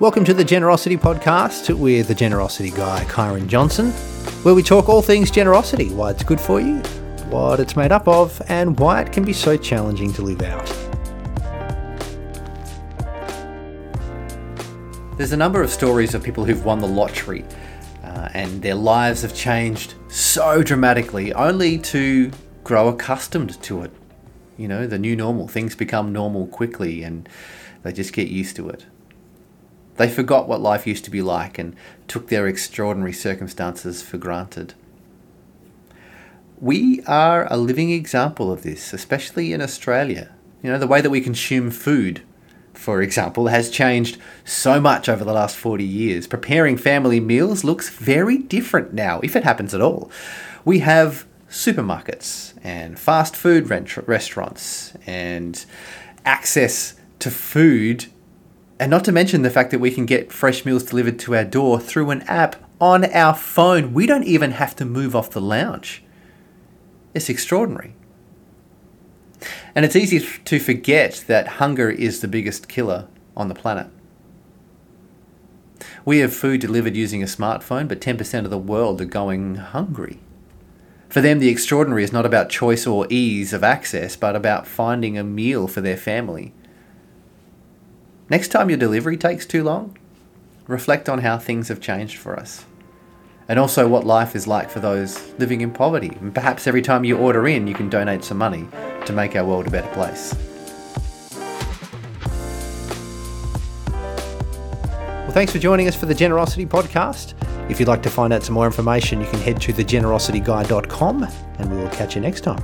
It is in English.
Welcome to the Generosity Podcast with the Generosity Guy, Kyron Johnson, where we talk all things generosity why it's good for you, what it's made up of, and why it can be so challenging to live out. There's a number of stories of people who've won the lottery uh, and their lives have changed so dramatically only to grow accustomed to it. You know, the new normal. Things become normal quickly and they just get used to it. They forgot what life used to be like and took their extraordinary circumstances for granted. We are a living example of this, especially in Australia. You know, the way that we consume food, for example, has changed so much over the last 40 years. Preparing family meals looks very different now, if it happens at all. We have supermarkets and fast food restaurants and access to food and not to mention the fact that we can get fresh meals delivered to our door through an app on our phone. We don't even have to move off the lounge. It's extraordinary. And it's easy to forget that hunger is the biggest killer on the planet. We have food delivered using a smartphone, but 10% of the world are going hungry. For them, the extraordinary is not about choice or ease of access, but about finding a meal for their family Next time your delivery takes too long, reflect on how things have changed for us. And also what life is like for those living in poverty. And perhaps every time you order in, you can donate some money to make our world a better place. Well, thanks for joining us for the Generosity Podcast. If you'd like to find out some more information, you can head to thegenerosityguy.com and we will catch you next time.